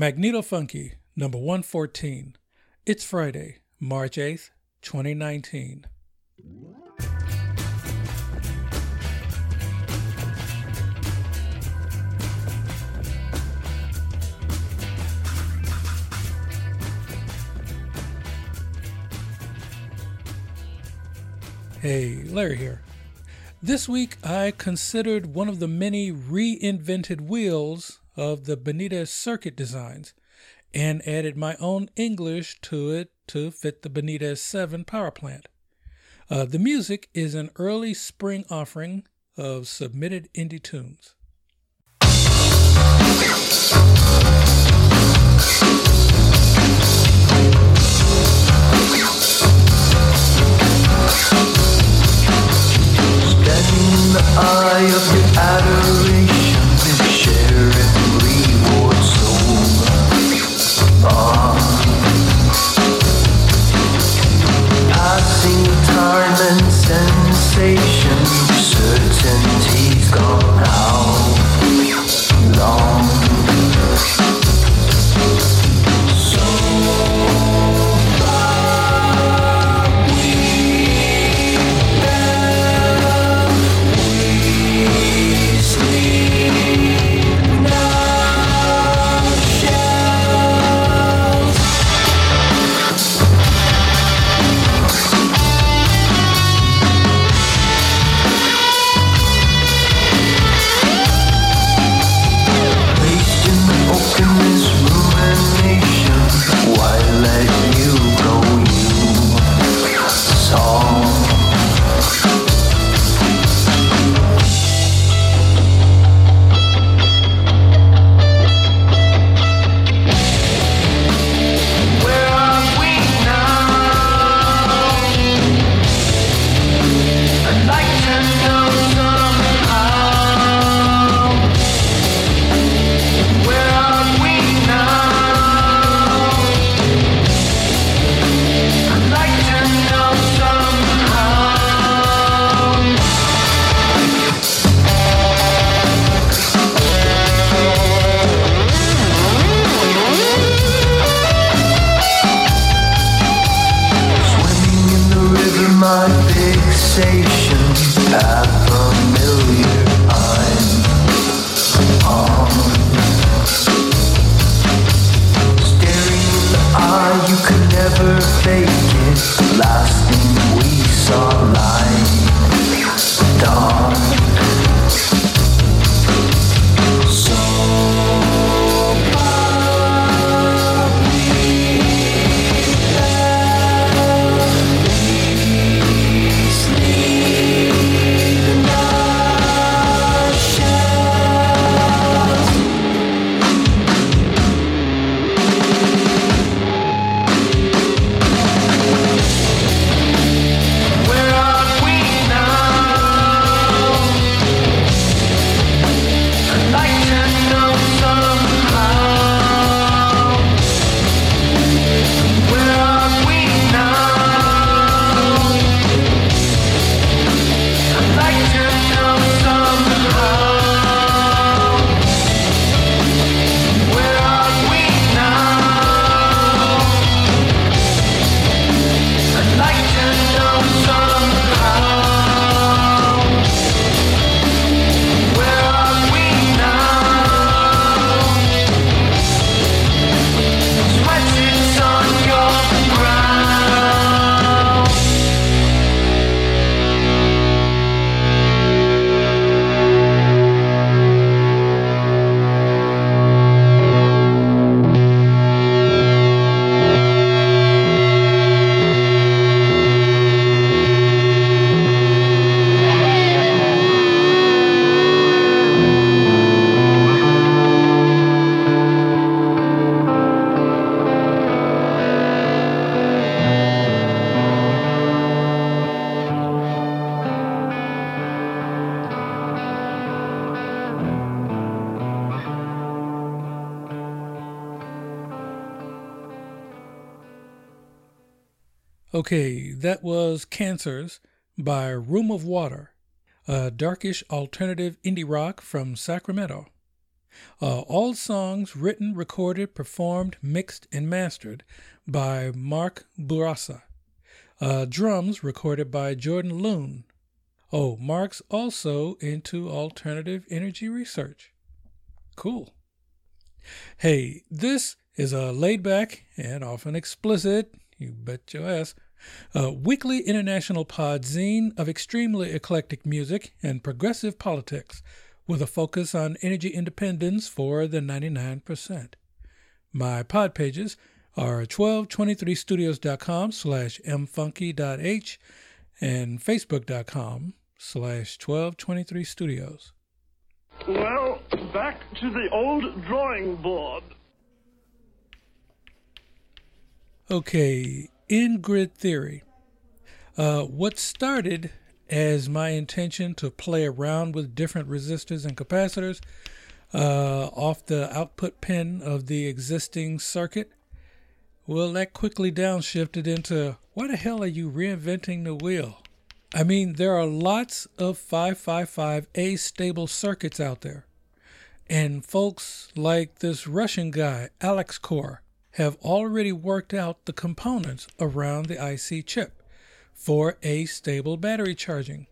Magneto Funky, number 114. It's Friday, March 8th, 2019. Hey, Larry here. This week I considered one of the many reinvented wheels of the Benitez circuit designs and added my own English to it to fit the Benitez 7 power plant. Uh, the music is an early spring offering of submitted indie tunes. in the eye of your adoration sharing reward Cancers by Room of Water, a darkish alternative indie rock from Sacramento. Uh, all songs written, recorded, performed, mixed, and mastered by Mark Bourassa. Uh, drums recorded by Jordan Loon. Oh, Mark's also into alternative energy research. Cool. Hey, this is a laid back and often explicit, you bet your ass, a weekly international pod zine of extremely eclectic music and progressive politics with a focus on energy independence for the 99%. My pod pages are 1223studios.com slash mfunky.h and facebook.com slash 1223studios. Well, back to the old drawing board. Okay, in grid theory, uh, what started as my intention to play around with different resistors and capacitors uh, off the output pin of the existing circuit, well, that quickly downshifted into why the hell are you reinventing the wheel? I mean, there are lots of 555 astable circuits out there. And folks like this Russian guy, Alexkor, have already worked out the components around the IC chip for a stable battery charging.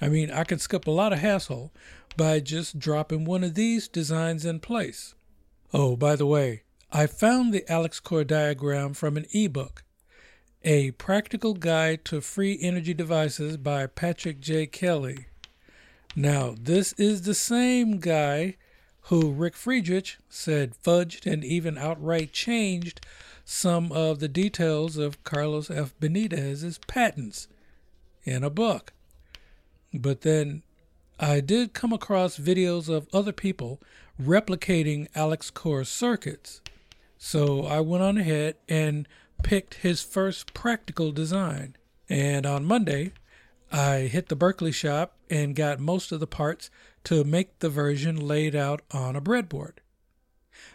I mean, I could skip a lot of hassle by just dropping one of these designs in place. Oh, by the way, I found the Alexkor diagram from an ebook, A Practical Guide to Free Energy Devices by Patrick J. Kelly. Now, this is the same guy who Rick Friedrich said fudged and even outright changed some of the details of Carlos F. Benitez's patents in a book. But then I did come across videos of other people replicating Alexkor's circuits. So I went on ahead and picked his first practical design. And on Monday, I hit the Berkeley shop and got most of the parts to make the version laid out on a breadboard.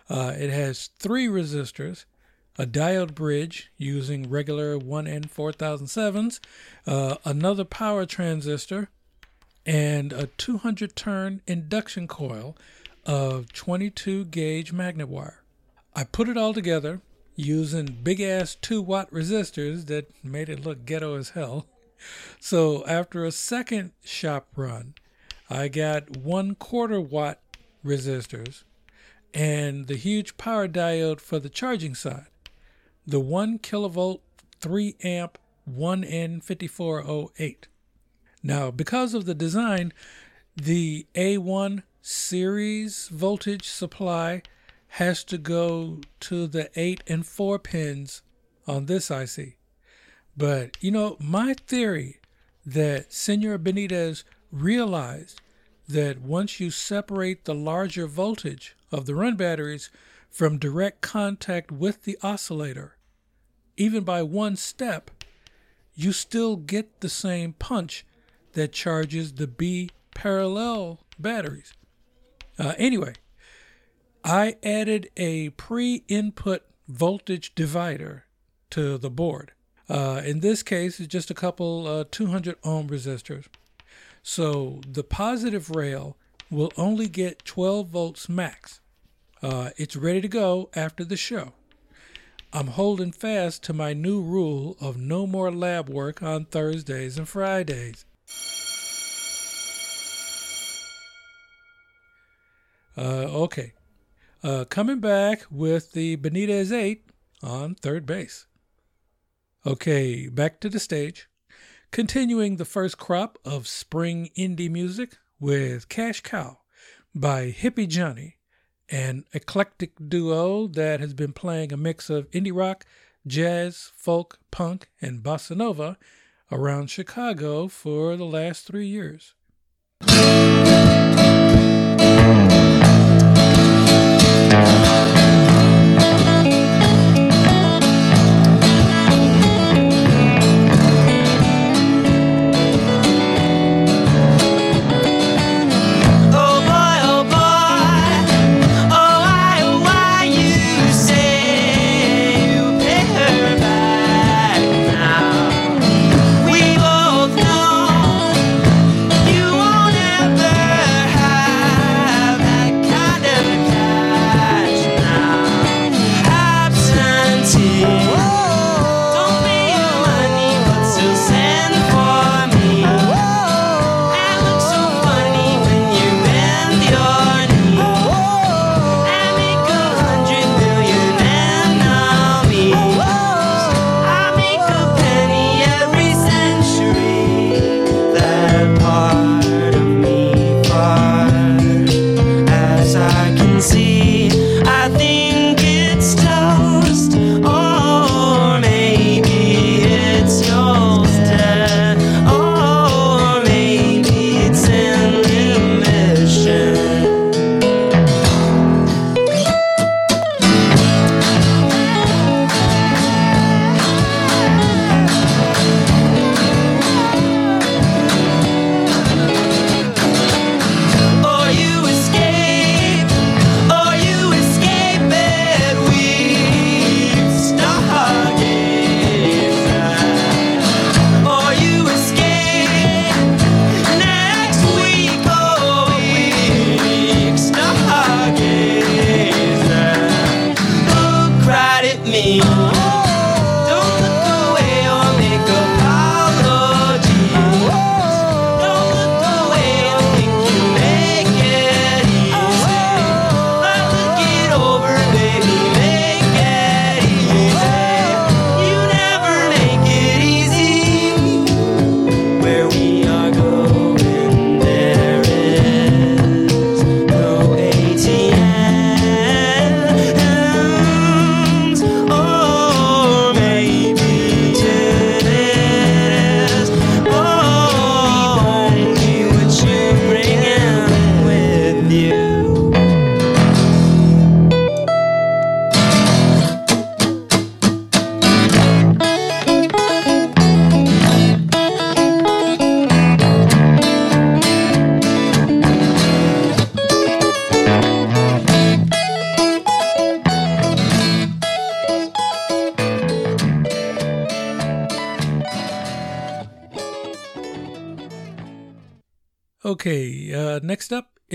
Uh, it has three resistors, a diode bridge using regular 1N4007s, uh, another power transistor, and a 200 turn induction coil of 22 gauge magnet wire. I put it all together using big ass 2 watt resistors that made it look ghetto as hell. So after a second shop run, I got one quarter watt resistors and the huge power diode for the charging side. The 1 kilovolt 3 amp 1N5408. Now, because of the design, the A1 series voltage supply has to go to the 8 and 4 pins on this IC. But, you know, my theory that Senor Benitez realized that once you separate the larger voltage of the run batteries from direct contact with the oscillator, even by one step, you still get the same punch that charges the B parallel batteries. Uh, anyway, I added a pre input voltage divider to the board. Uh, in this case, it's just a couple uh, 200 ohm resistors. So the positive rail will only get 12 volts max. Uh, it's ready to go after the show. I'm holding fast to my new rule of no more lab work on Thursdays and Fridays. Uh, okay. Uh, coming back with the Benitez 8 on third base. Okay, back to the stage. Continuing the first crop of spring indie music with Cash Cow by Hippie Johnny, an eclectic duo that has been playing a mix of indie rock, jazz, folk, punk, and bossa nova around Chicago for the last three years.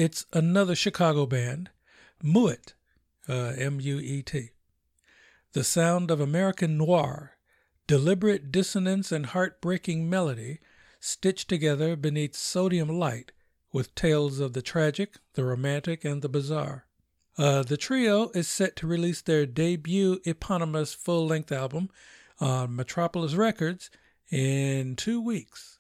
It's another Chicago band, Muet, uh, M U E T. The sound of American noir, deliberate dissonance and heartbreaking melody stitched together beneath sodium light with tales of the tragic, the romantic, and the bizarre. Uh, the trio is set to release their debut eponymous full length album on Metropolis Records in two weeks.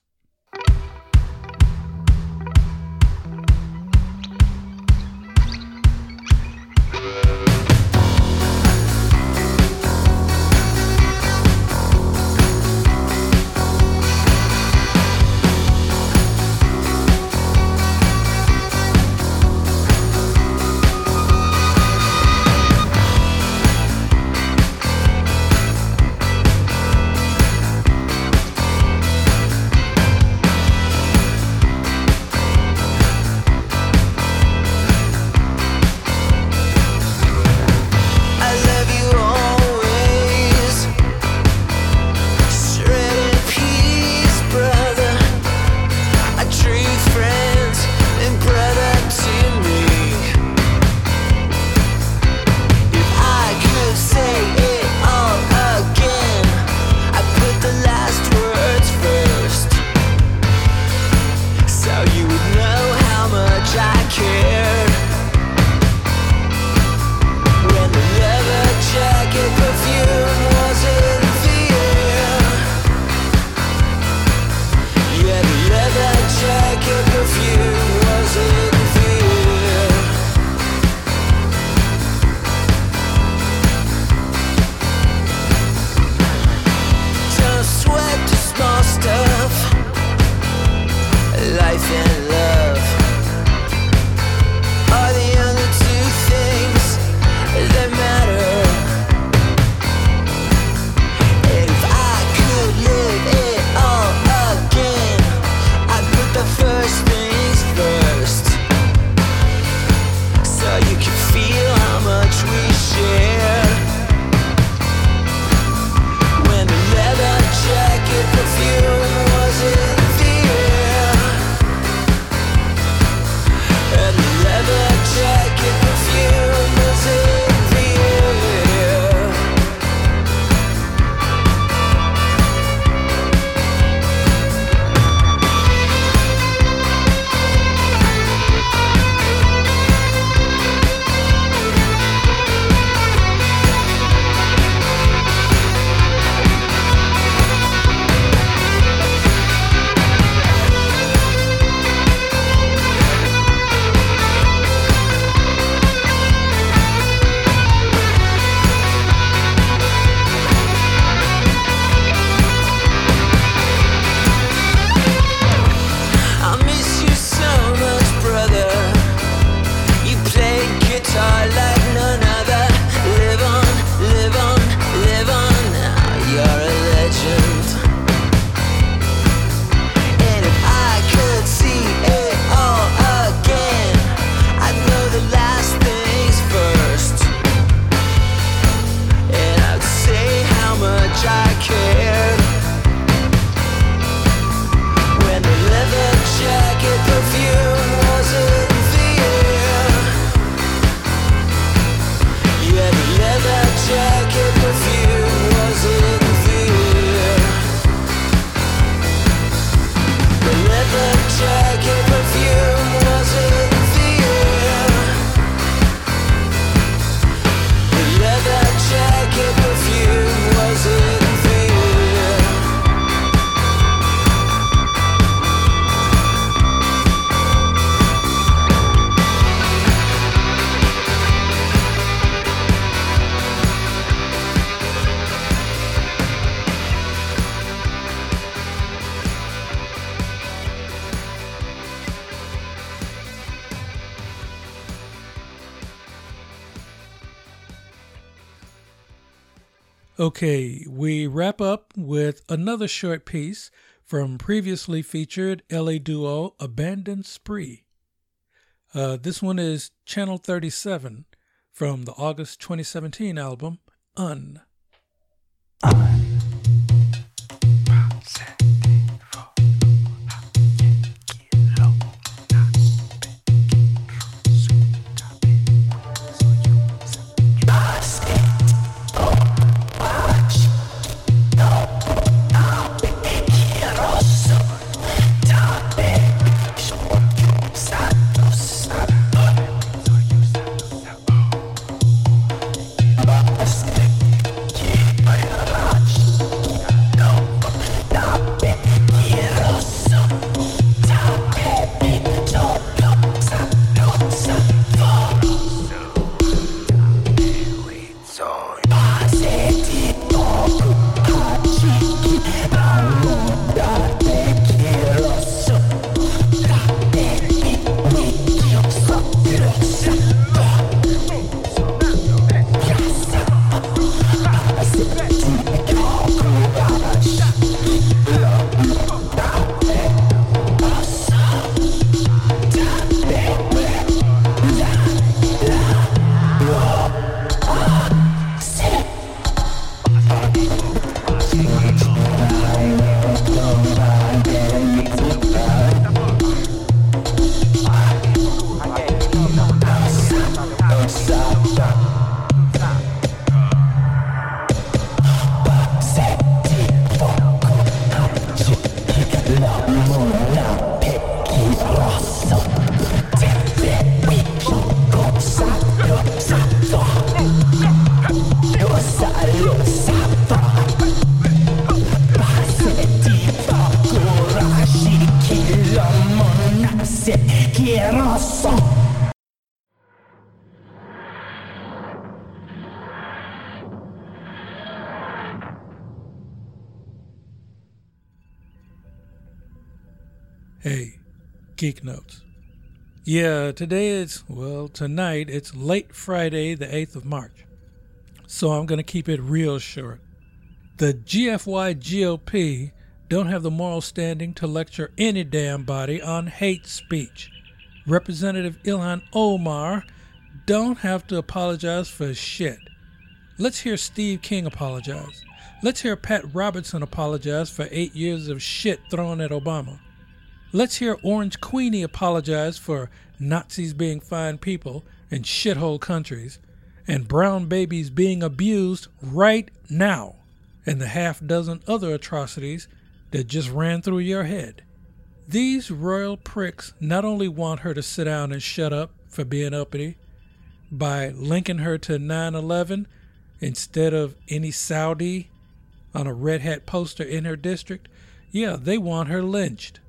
Okay, we wrap up with another short piece from previously featured LA duo Abandoned Spree. Uh, this one is Channel 37 from the August 2017 album Un. Un. Geek Notes. Yeah, today is, well, tonight it's late Friday, the 8th of March. So I'm going to keep it real short. The GFY GOP don't have the moral standing to lecture any damn body on hate speech. Representative Ilhan Omar don't have to apologize for shit. Let's hear Steve King apologize. Let's hear Pat Robertson apologize for eight years of shit thrown at Obama. Let's hear Orange Queenie apologize for Nazis being fine people in shithole countries and brown babies being abused right now and the half dozen other atrocities that just ran through your head. These royal pricks not only want her to sit down and shut up for being uppity by linking her to 9 11 instead of any Saudi on a red hat poster in her district, yeah, they want her lynched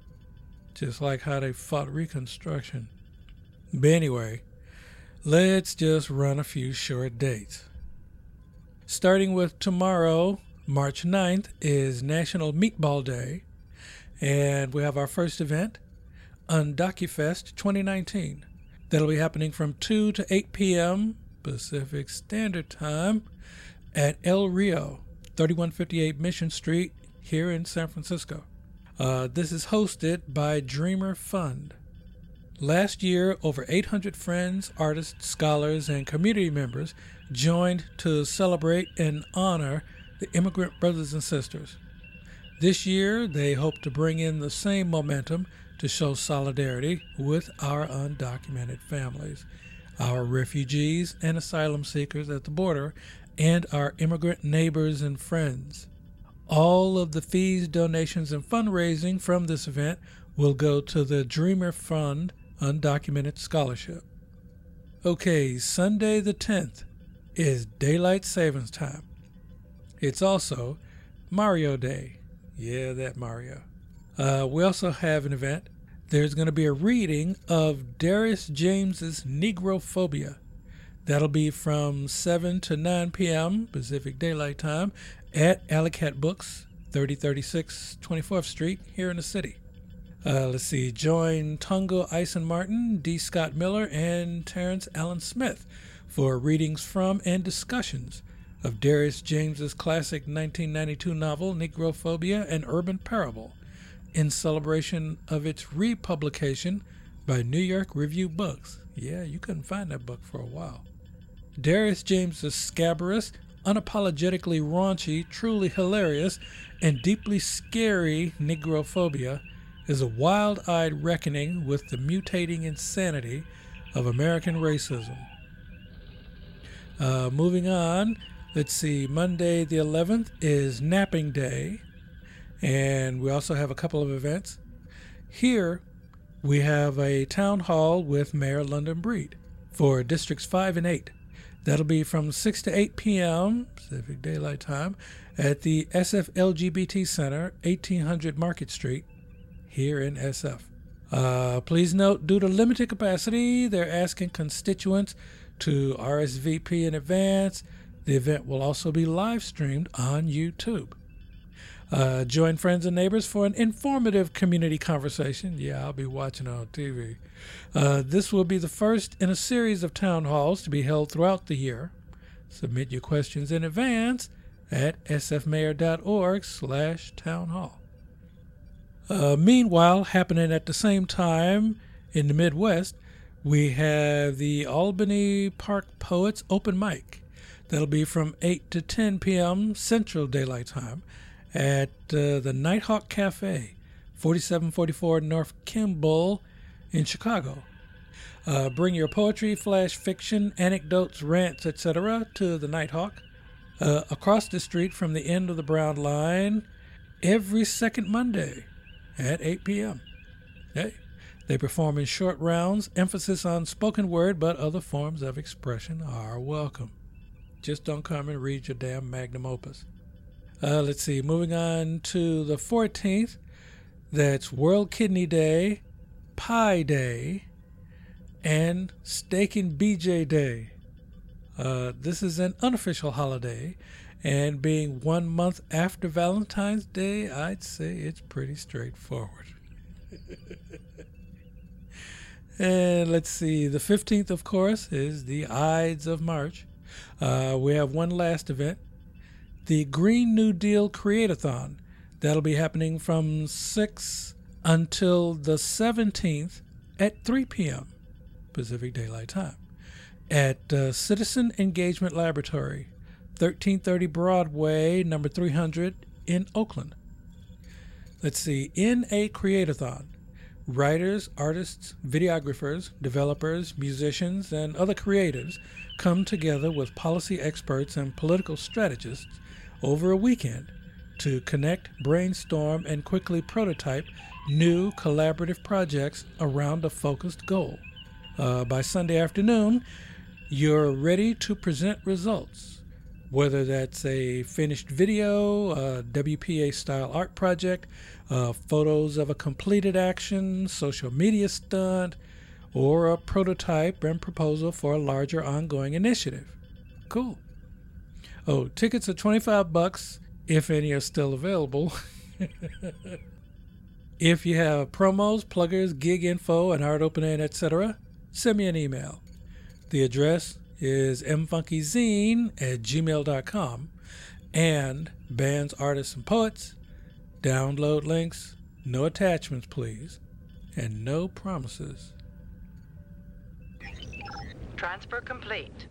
just like how they fought Reconstruction. But anyway, let's just run a few short dates. Starting with tomorrow, March 9th, is National Meatball Day, and we have our first event, UndocuFest 2019. That'll be happening from 2 to 8 p.m. Pacific Standard Time at El Rio, 3158 Mission Street, here in San Francisco. Uh, this is hosted by Dreamer Fund. Last year, over 800 friends, artists, scholars, and community members joined to celebrate and honor the immigrant brothers and sisters. This year, they hope to bring in the same momentum to show solidarity with our undocumented families, our refugees and asylum seekers at the border, and our immigrant neighbors and friends. All of the fees, donations, and fundraising from this event will go to the Dreamer Fund Undocumented Scholarship. Okay, Sunday the 10th is Daylight Savings Time. It's also Mario Day. Yeah, that Mario. Uh, we also have an event. There's going to be a reading of Darius James's Negrophobia. That'll be from 7 to 9 p.m. Pacific Daylight Time at Alley Books, 3036 24th Street, here in the city. Uh, let's see, join Tongo Eisen-Martin, D. Scott Miller, and Terrence Allen Smith for readings from and discussions of Darius James's classic 1992 novel Negrophobia and Urban Parable in celebration of its republication by New York Review Books. Yeah, you couldn't find that book for a while. Darius James's scabrous unapologetically raunchy, truly hilarious, and deeply scary Negrophobia is a wild eyed reckoning with the mutating insanity of American racism. Uh, moving on, let's see, Monday the 11th is Napping Day, and we also have a couple of events. Here, we have a town hall with Mayor London Breed for Districts 5 and 8. That'll be from 6 to 8 p.m. Pacific Daylight Time at the SF LGBT Center, 1800 Market Street, here in SF. Uh, please note, due to limited capacity, they're asking constituents to RSVP in advance. The event will also be live streamed on YouTube. Uh, join friends and neighbors for an informative community conversation. Yeah, I'll be watching on TV. Uh, this will be the first in a series of town halls to be held throughout the year. Submit your questions in advance at sfmayor.org slash town hall. Uh, meanwhile, happening at the same time in the Midwest, we have the Albany Park Poets Open Mic. That'll be from 8 to 10 p.m. Central Daylight Time at uh, the Nighthawk Cafe, 4744 North Kimball in Chicago. Uh, bring your poetry, flash fiction, anecdotes, rants, etc. to the Nighthawk. Uh, across the street from the end of the Brown Line every second Monday at 8 p.m. Hey, they perform in short rounds, emphasis on spoken word, but other forms of expression are welcome. Just don't come and read your damn magnum opus. Uh, let's see, moving on to the 14th. That's World Kidney Day, Pie Day, and Steak and BJ Day. Uh, this is an unofficial holiday, and being one month after Valentine's Day, I'd say it's pretty straightforward. and let's see, the 15th, of course, is the Ides of March. Uh, we have one last event the Green New Deal Creatathon. That'll be happening from 6 until the 17th at 3 p.m. Pacific Daylight Time at uh, Citizen Engagement Laboratory, 1330 Broadway, number 300 in Oakland. Let's see, in a creatathon, writers, artists, videographers, developers, musicians, and other creatives come together with policy experts and political strategists over a weekend to connect, brainstorm, and quickly prototype new collaborative projects around a focused goal. Uh, by Sunday afternoon, you're ready to present results, whether that's a finished video, a WPA style art project, uh, photos of a completed action, social media stunt, or a prototype and proposal for a larger ongoing initiative. Cool. Oh, tickets are 25 bucks if any are still available. if you have promos, pluggers, gig info, and art opening, etc., send me an email. The address is mfunkyzine at gmail.com and bands, artists, and poets. Download links, no attachments, please, and no promises. Transfer complete.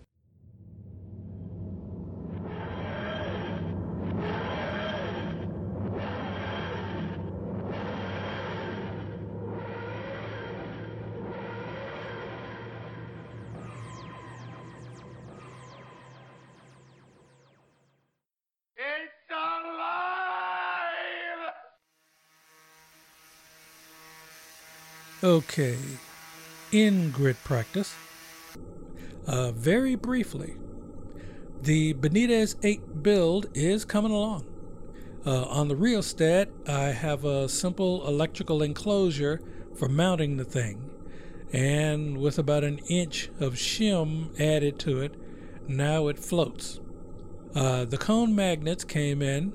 Okay, in grid practice, uh, very briefly, the Benitez 8 build is coming along. Uh, on the rheostat, I have a simple electrical enclosure for mounting the thing, and with about an inch of shim added to it, now it floats. Uh, the cone magnets came in,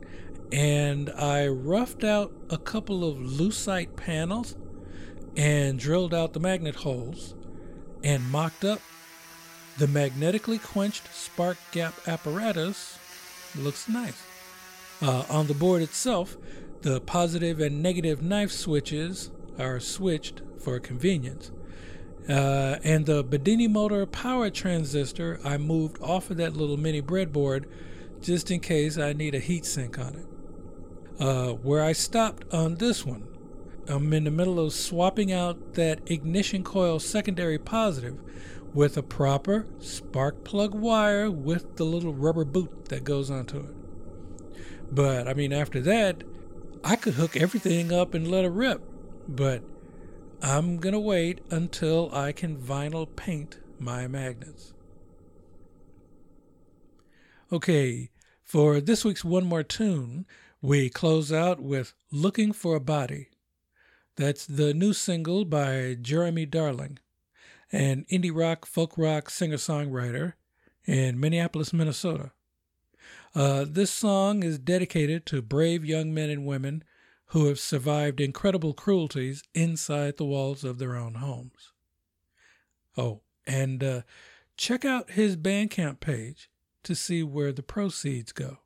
and I roughed out a couple of lucite panels and drilled out the magnet holes and mocked up the magnetically quenched spark gap apparatus. Looks nice. Uh, on the board itself, the positive and negative knife switches are switched for convenience. Uh, and the Bedini motor power transistor I moved off of that little mini breadboard just in case I need a heat sink on it. Uh, where I stopped on this one, I'm in the middle of swapping out that ignition coil secondary positive with a proper spark plug wire with the little rubber boot that goes onto it. But I mean, after that, I could hook everything up and let it rip. But I'm gonna wait until I can vinyl paint my magnets. Okay, for this week's One More Tune, we close out with Looking for a Body. That's the new single by Jeremy Darling, an indie rock, folk rock singer songwriter in Minneapolis, Minnesota. Uh, this song is dedicated to brave young men and women who have survived incredible cruelties inside the walls of their own homes. Oh, and uh, check out his Bandcamp page to see where the proceeds go.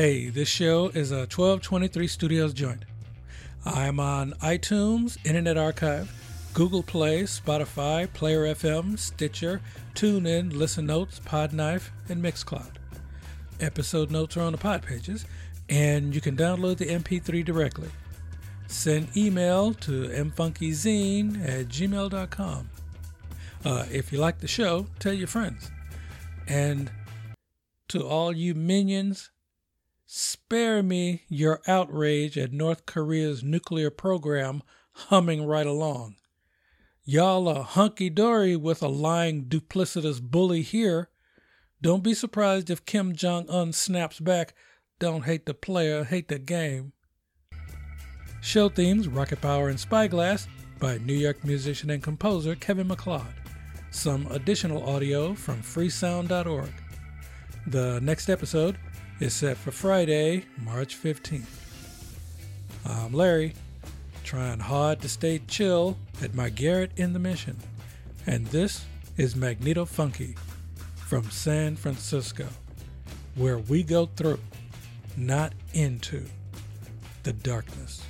Hey, this show is a 1223 Studios joint. I'm on iTunes, Internet Archive, Google Play, Spotify, Player FM, Stitcher, TuneIn, Listen Notes, Podknife, and Mixcloud. Episode notes are on the pod pages, and you can download the MP3 directly. Send email to mfunkyzine at gmail.com. Uh, if you like the show, tell your friends. And to all you minions, spare me your outrage at North Korea's nuclear program humming right along. Y'all are hunky dory with a lying, duplicitous bully here. Don't be surprised if Kim Jong un snaps back, don't hate the player, hate the game. Show themes Rocket Power and Spyglass by New York musician and composer Kevin MacLeod. Some additional audio from freesound.org. The next episode is set for Friday, March 15th. I'm Larry, trying hard to stay chill at my garret in the mission. And this is Magneto Funky from San Francisco, where we go through, not into, the darkness.